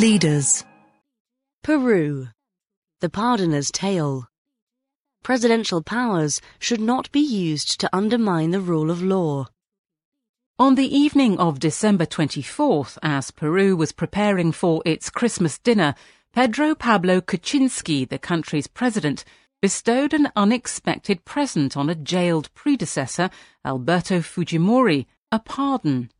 Leaders Peru The Pardoner's Tale Presidential powers should not be used to undermine the rule of law. On the evening of December 24th, as Peru was preparing for its Christmas dinner, Pedro Pablo Kuczynski, the country's president, bestowed an unexpected present on a jailed predecessor, Alberto Fujimori, a pardon.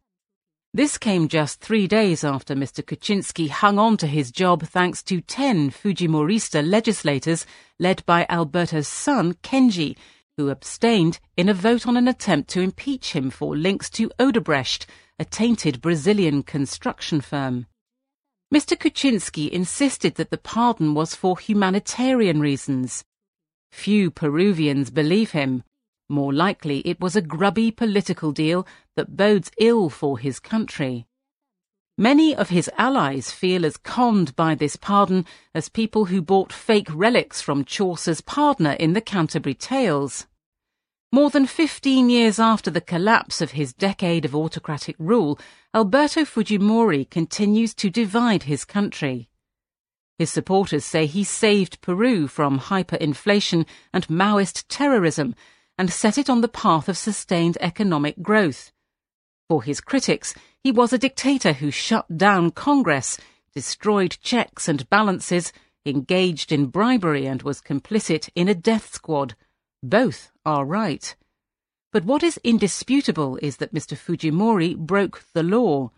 This came just three days after Mr. Kuczynski hung on to his job thanks to ten Fujimorista legislators led by Alberto's son, Kenji, who abstained in a vote on an attempt to impeach him for links to Odebrecht, a tainted Brazilian construction firm. Mr. Kuczynski insisted that the pardon was for humanitarian reasons. Few Peruvians believe him, more likely, it was a grubby political deal that bodes ill for his country. Many of his allies feel as conned by this pardon as people who bought fake relics from Chaucer's Pardoner in the Canterbury Tales. More than 15 years after the collapse of his decade of autocratic rule, Alberto Fujimori continues to divide his country. His supporters say he saved Peru from hyperinflation and Maoist terrorism and set it on the path of sustained economic growth. For his critics, he was a dictator who shut down Congress, destroyed checks and balances, engaged in bribery, and was complicit in a death squad. Both are right. But what is indisputable is that Mr. Fujimori broke the law.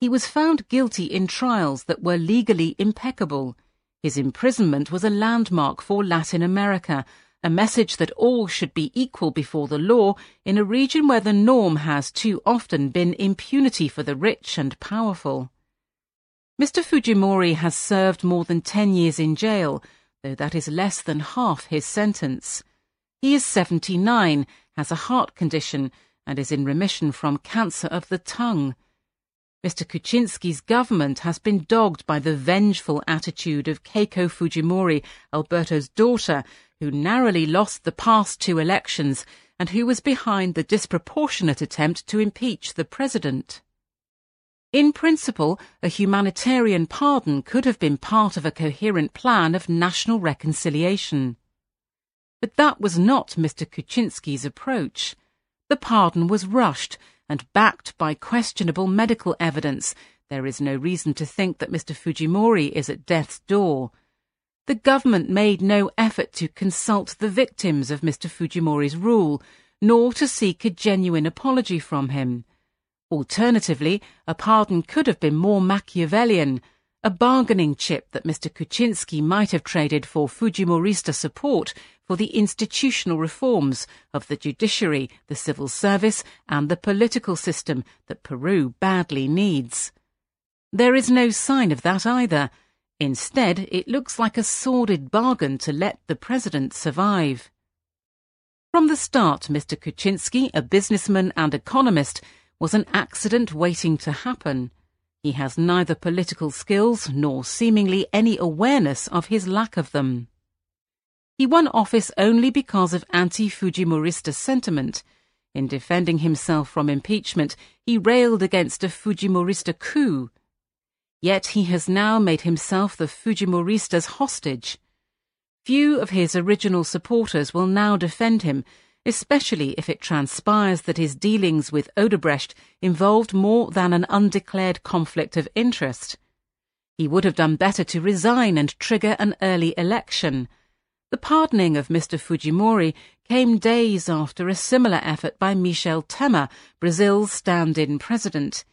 He was found guilty in trials that were legally impeccable. His imprisonment was a landmark for Latin America a message that all should be equal before the law in a region where the norm has too often been impunity for the rich and powerful. Mr. Fujimori has served more than 10 years in jail, though that is less than half his sentence. He is 79, has a heart condition, and is in remission from cancer of the tongue. Mr. Kuczynski's government has been dogged by the vengeful attitude of Keiko Fujimori, Alberto's daughter, who narrowly lost the past two elections and who was behind the disproportionate attempt to impeach the president. In principle, a humanitarian pardon could have been part of a coherent plan of national reconciliation. But that was not Mr. Kuczynski's approach. The pardon was rushed and backed by questionable medical evidence. There is no reason to think that Mr. Fujimori is at death's door. The government made no effort to consult the victims of Mr. Fujimori's rule, nor to seek a genuine apology from him. Alternatively, a pardon could have been more Machiavellian, a bargaining chip that Mr. Kuczynski might have traded for Fujimorista support for the institutional reforms of the judiciary, the civil service, and the political system that Peru badly needs. There is no sign of that either. Instead, it looks like a sordid bargain to let the president survive. From the start, Mr. Kuczynski, a businessman and economist, was an accident waiting to happen. He has neither political skills nor seemingly any awareness of his lack of them. He won office only because of anti-Fujimorista sentiment. In defending himself from impeachment, he railed against a Fujimorista coup Yet he has now made himself the Fujimorista's hostage. Few of his original supporters will now defend him, especially if it transpires that his dealings with Odebrecht involved more than an undeclared conflict of interest. He would have done better to resign and trigger an early election. The pardoning of Mr. Fujimori came days after a similar effort by Michel Temer, Brazil's stand-in president.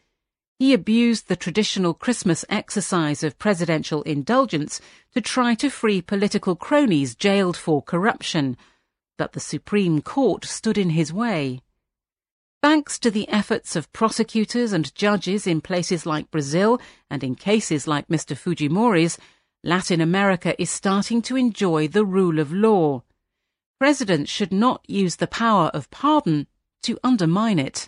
He abused the traditional Christmas exercise of presidential indulgence to try to free political cronies jailed for corruption, but the Supreme Court stood in his way. Thanks to the efforts of prosecutors and judges in places like Brazil and in cases like Mr. Fujimori's, Latin America is starting to enjoy the rule of law. Presidents should not use the power of pardon to undermine it.